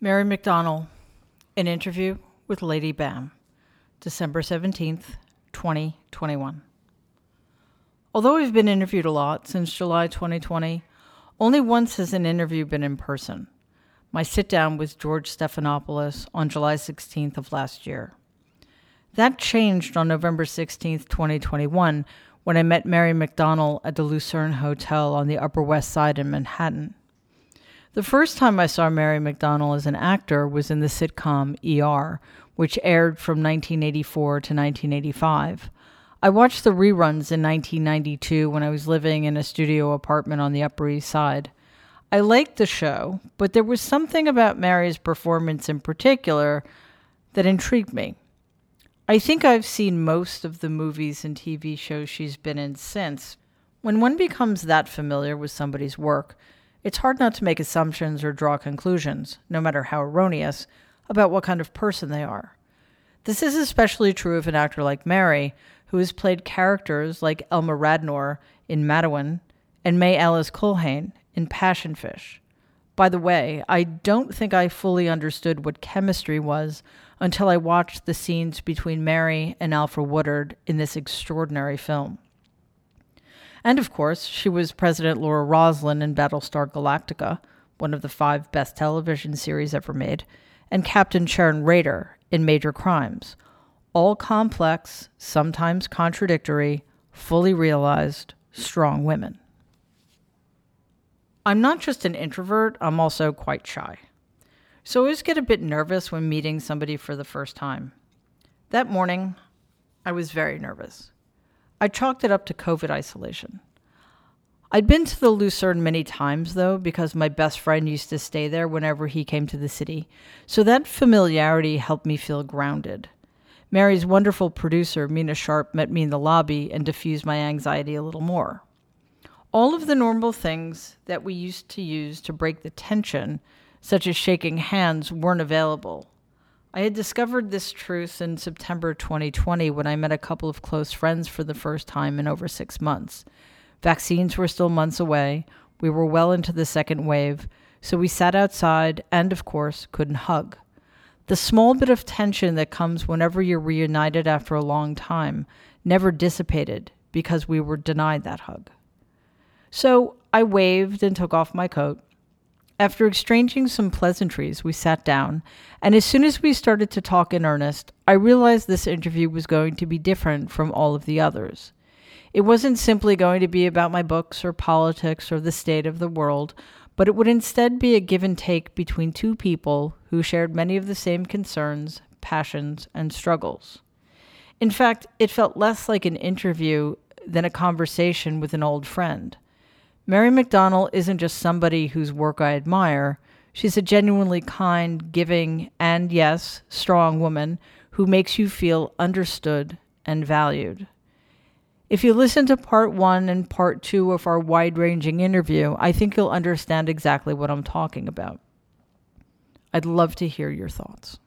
Mary McDonnell, an interview with Lady Bam, December 17th, 2021. Although I've been interviewed a lot since July 2020, only once has an interview been in person. My sit down with George Stephanopoulos on July 16th of last year. That changed on November 16th, 2021, when I met Mary McDonnell at the Lucerne Hotel on the Upper West Side in Manhattan. The first time I saw Mary McDonnell as an actor was in the sitcom ER, which aired from 1984 to 1985. I watched the reruns in 1992 when I was living in a studio apartment on the Upper East Side. I liked the show, but there was something about Mary's performance in particular that intrigued me. I think I've seen most of the movies and TV shows she's been in since. When one becomes that familiar with somebody's work, it's hard not to make assumptions or draw conclusions, no matter how erroneous, about what kind of person they are. This is especially true of an actor like Mary, who has played characters like Elma Radnor in Matewan and May Alice Culhane in Passion Fish. By the way, I don't think I fully understood what chemistry was until I watched the scenes between Mary and Alfre Woodard in this extraordinary film. And of course, she was President Laura Roslin in Battlestar Galactica, one of the five best television series ever made, and Captain Sharon Raydor in Major Crimes. All complex, sometimes contradictory, fully realized, strong women. I'm not just an introvert, I'm also quite shy. So I always get a bit nervous when meeting somebody for the first time. That morning, I was very nervous. I chalked it up to COVID isolation. I'd been to the Lucerne many times, though, because my best friend used to stay there whenever he came to the city, so that familiarity helped me feel grounded. Mary's wonderful producer, Mina Sharp, met me in the lobby and diffused my anxiety a little more. All of the normal things that we used to use to break the tension, such as shaking hands, weren't available. I had discovered this truth in September 2020 when I met a couple of close friends for the first time in over six months. Vaccines were still months away. We were well into the second wave, so we sat outside and, of course, couldn't hug. The small bit of tension that comes whenever you're reunited after a long time never dissipated because we were denied that hug. So I waved and took off my coat. After exchanging some pleasantries, we sat down, and as soon as we started to talk in earnest, I realized this interview was going to be different from all of the others. It wasn't simply going to be about my books or politics or the state of the world, but it would instead be a give and take between two people who shared many of the same concerns, passions, and struggles. In fact, it felt less like an interview than a conversation with an old friend. Mary McDonnell isn't just somebody whose work I admire. She's a genuinely kind, giving, and yes, strong woman who makes you feel understood and valued. If you listen to part one and part two of our wide ranging interview, I think you'll understand exactly what I'm talking about. I'd love to hear your thoughts.